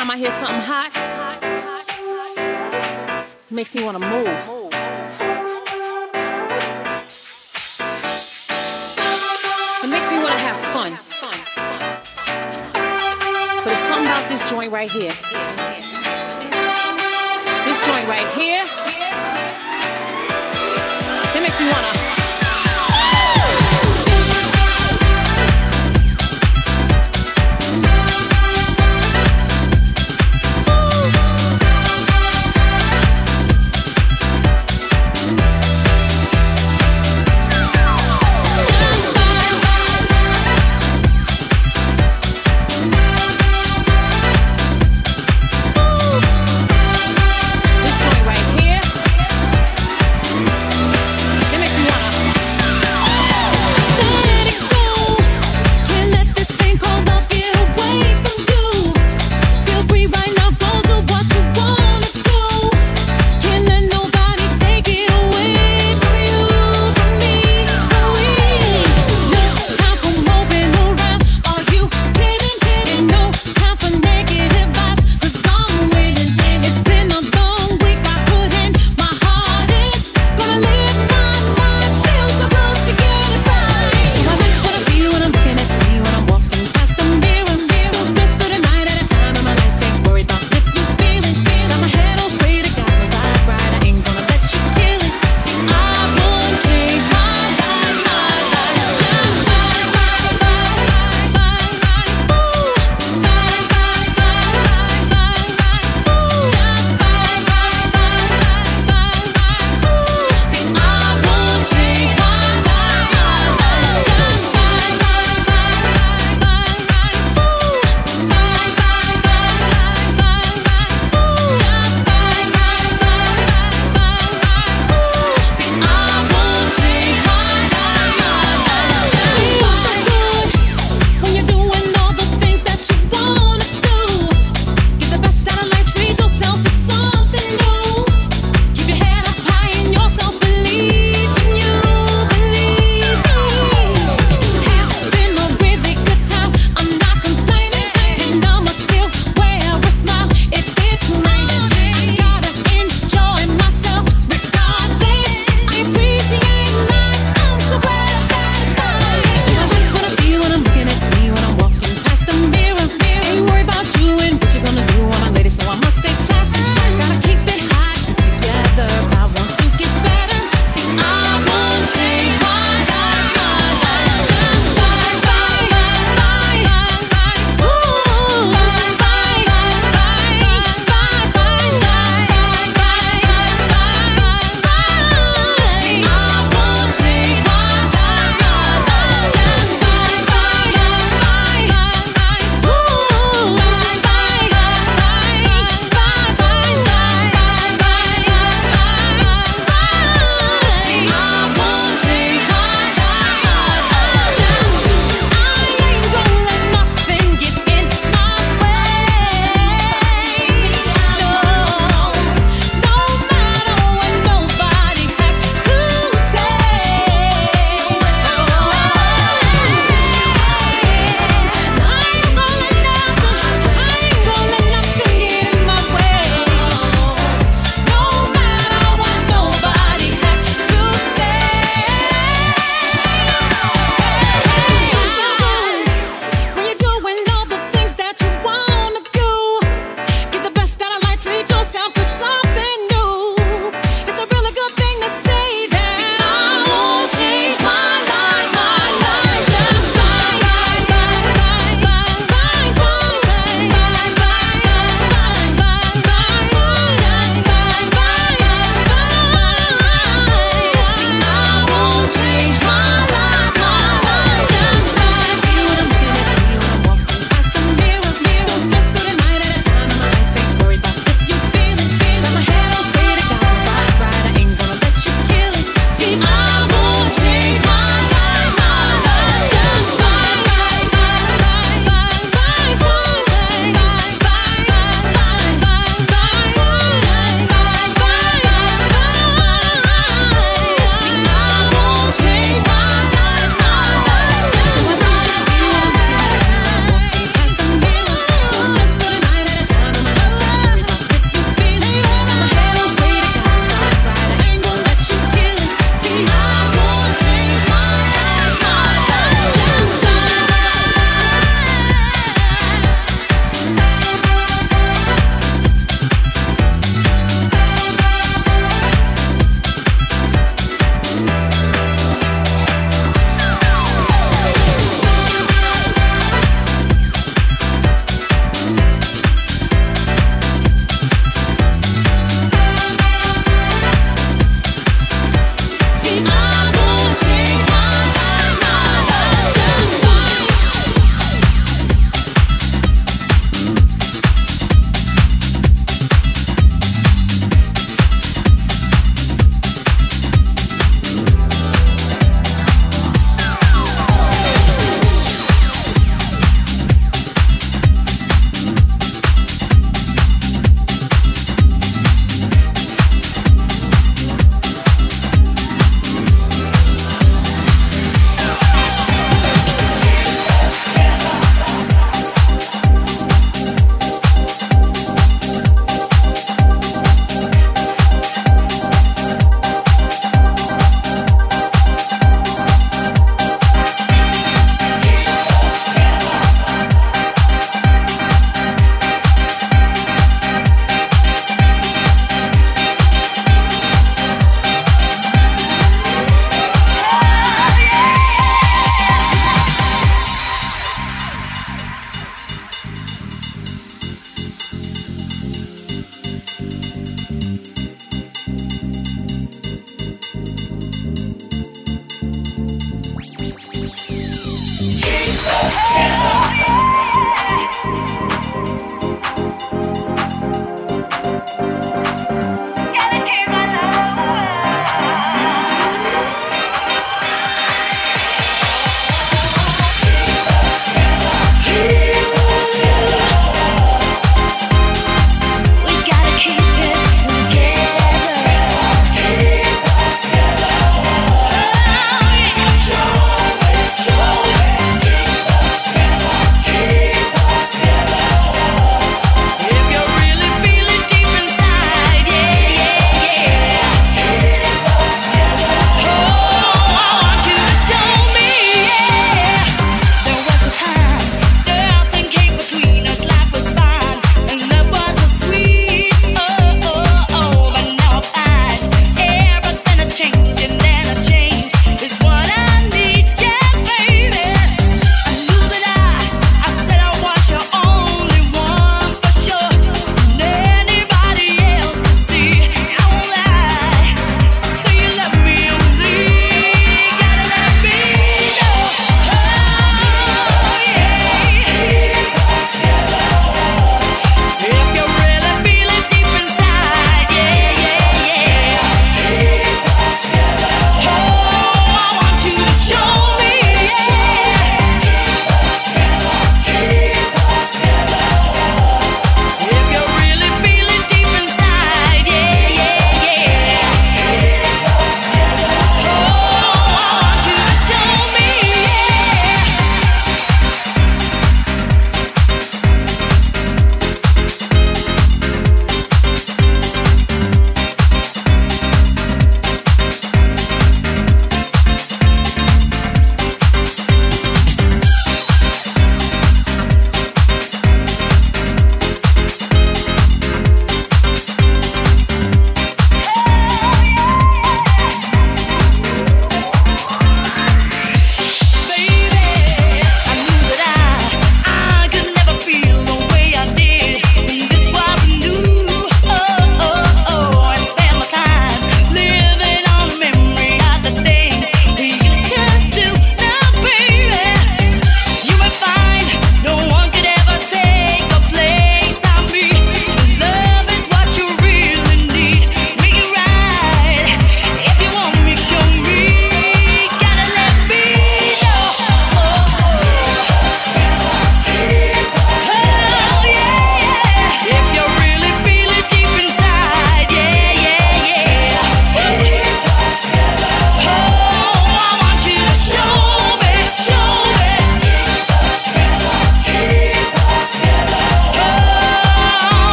time I hear something hot, makes me want to move. It makes me want to have fun. But it's something about this joint right here. This joint right here. It makes me want to.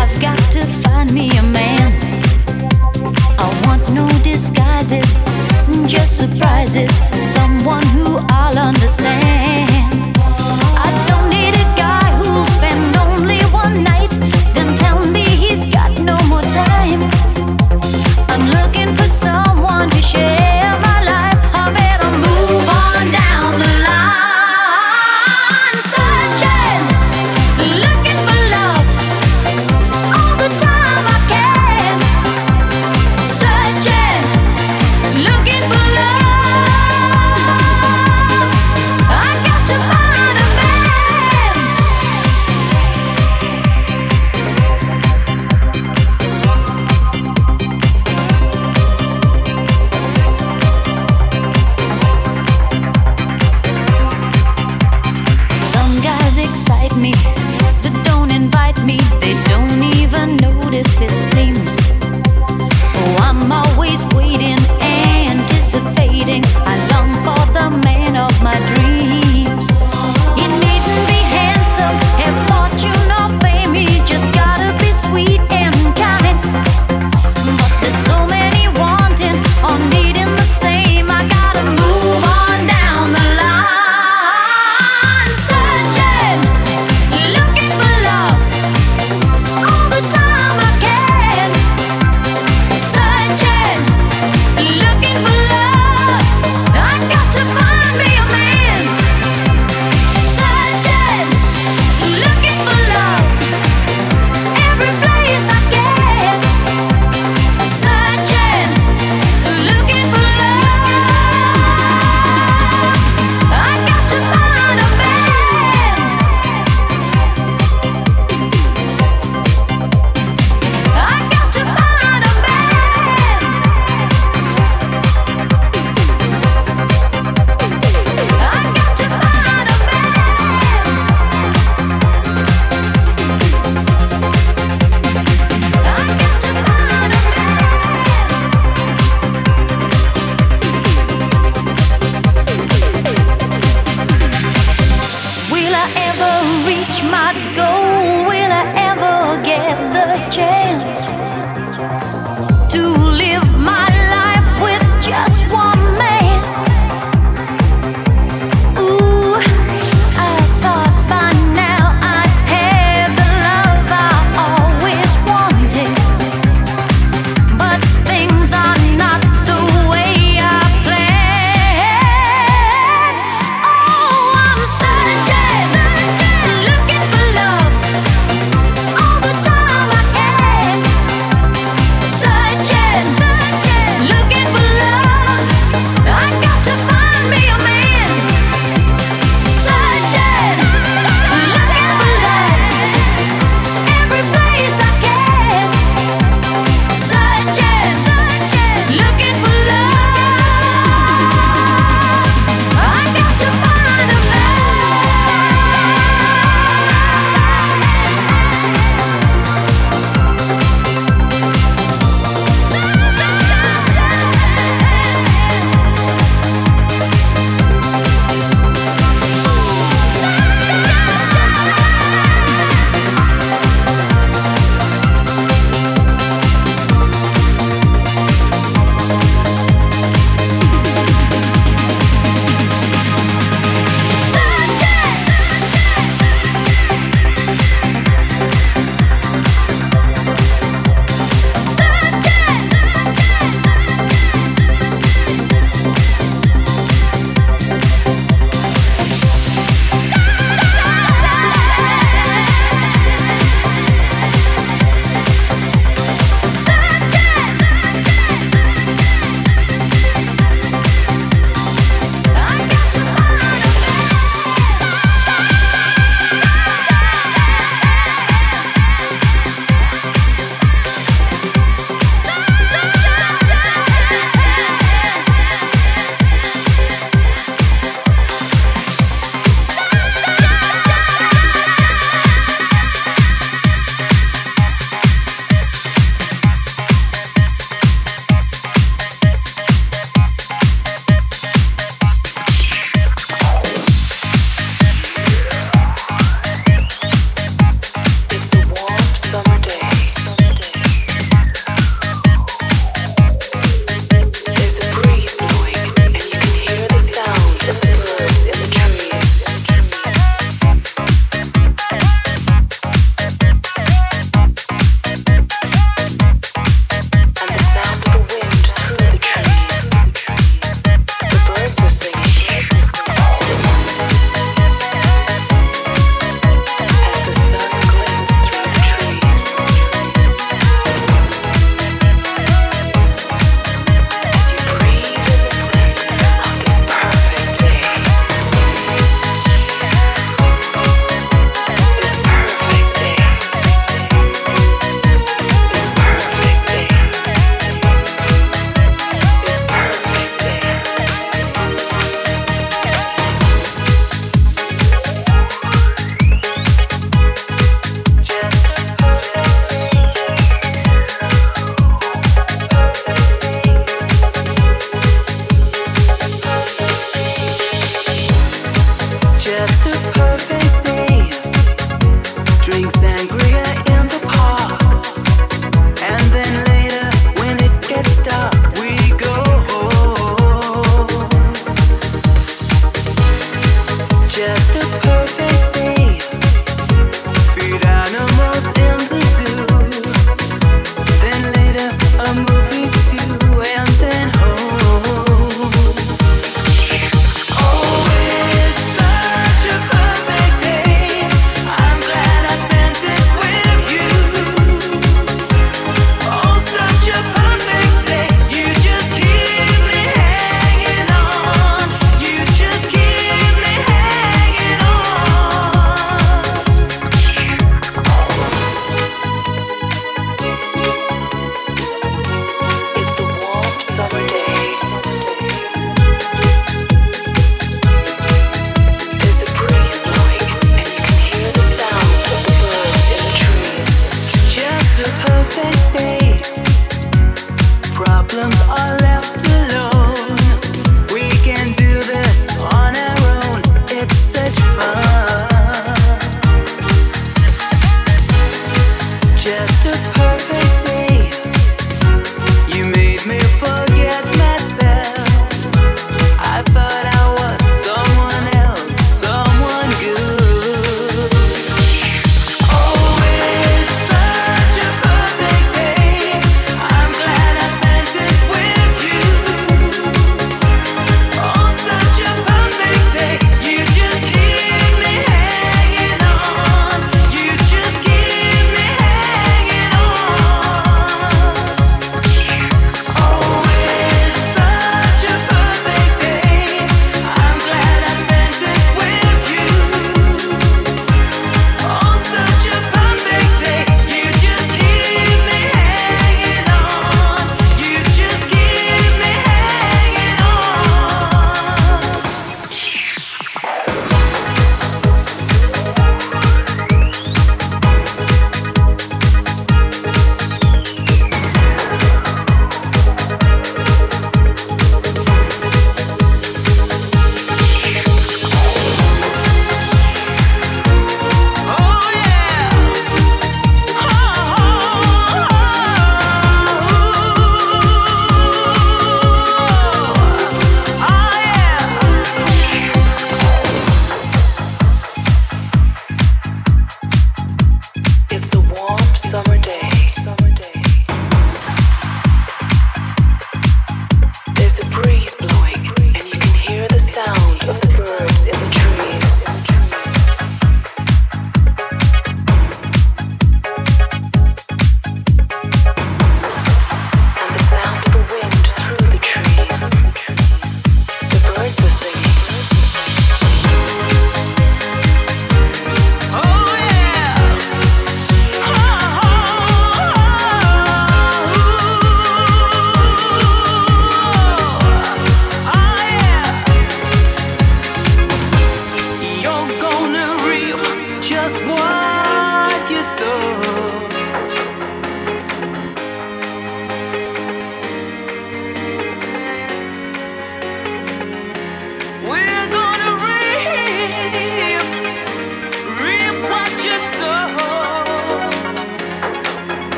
I've got to find me a man. I want no disguises, just surprises. Someone who I'll understand.